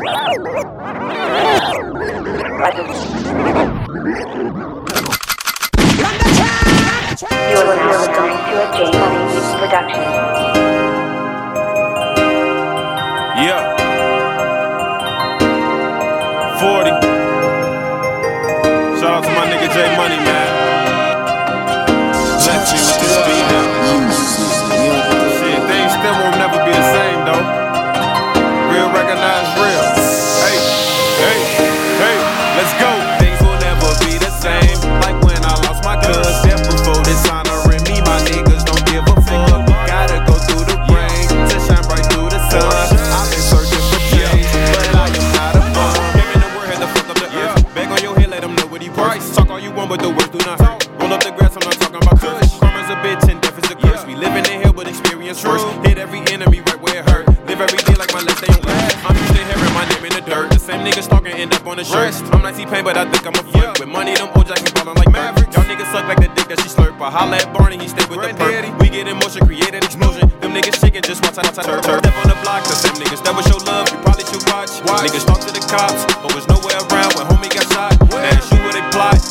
You are to a. Yeah. 40. Shout out to my nigga Money, man. Me with this beat now. Shit, still won't never be the same, though. Real recognize real. All you want, but the words do not hurt. Roll up the grass, I'm not talking about kush. Karma's a bitch and death is a curse. We live in the hell, but experience worse. Hit every enemy right where it hurt. Live every day like my last day on earth. I'm used to hearing my name in the dirt. The same niggas talking end up on the shirt. I'm not T-Pain, but I think I'm a flirt. With money, them old jacks be ballin' like Mavericks. Y'all niggas suck like the dick that she slurp. I holla at Barney, he stay with the perk. We get in motion, create an explosion. Them niggas shaking, just watch how I turn. Step on the block, the same niggas that was your love. You probably should watch. Niggas talk to the cops, but was nowhere around when homie got shot.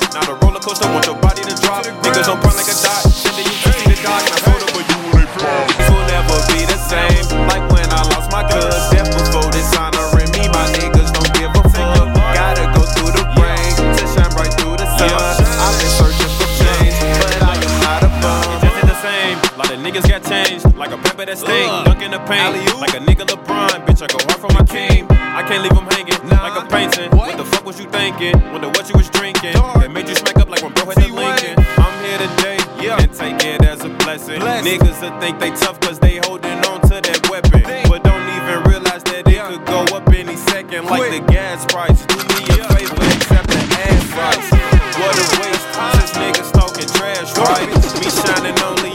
They. Now the roller coaster want your body to drop. Niggas on front like a dot. Then you see the dog, and I told them, but you where they from. This will never be the same. Like when I lost my cuz. Death before dishonoring me, my niggas don't give a fuck. Gotta go through the rain to shine bright through the sun. I've been searching for change, but I am not a bum. It just ain't the same. Lot of niggas got changed, like a pepper that stink. Dunk in the paint, like a nigga LeBron. Bitch, I go hard for my team. I can't leave them hanging, like a painting. What the fuck was you thinking? Wonder what you was drinking. That made you smack up like when bro had the Lincoln. I'm here today, yeah. and take it as a blessing. Niggas that think they tough cause they holding on to that weapon. But don't even realize that it could go up any second, like the gas price. Do me a favor, accept the ass price. What a waste, since niggas talking trash, right? Me shining only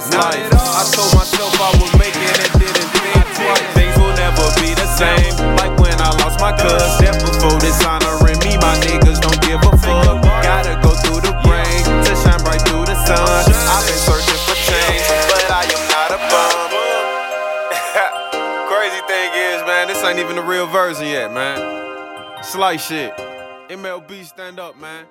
the fast life. I told myself I would make it and didn't think twice. Things will never be the same, like when I lost my cuz. Death before dishonoring me, my niggas don't give a fuck. Gotta go through the rain to shine bright through the sun. I've been searching for change, but I am not a bum. Crazy thing is, man, this ain't even the real version yet, man. Slice shit. MLB stand up, man.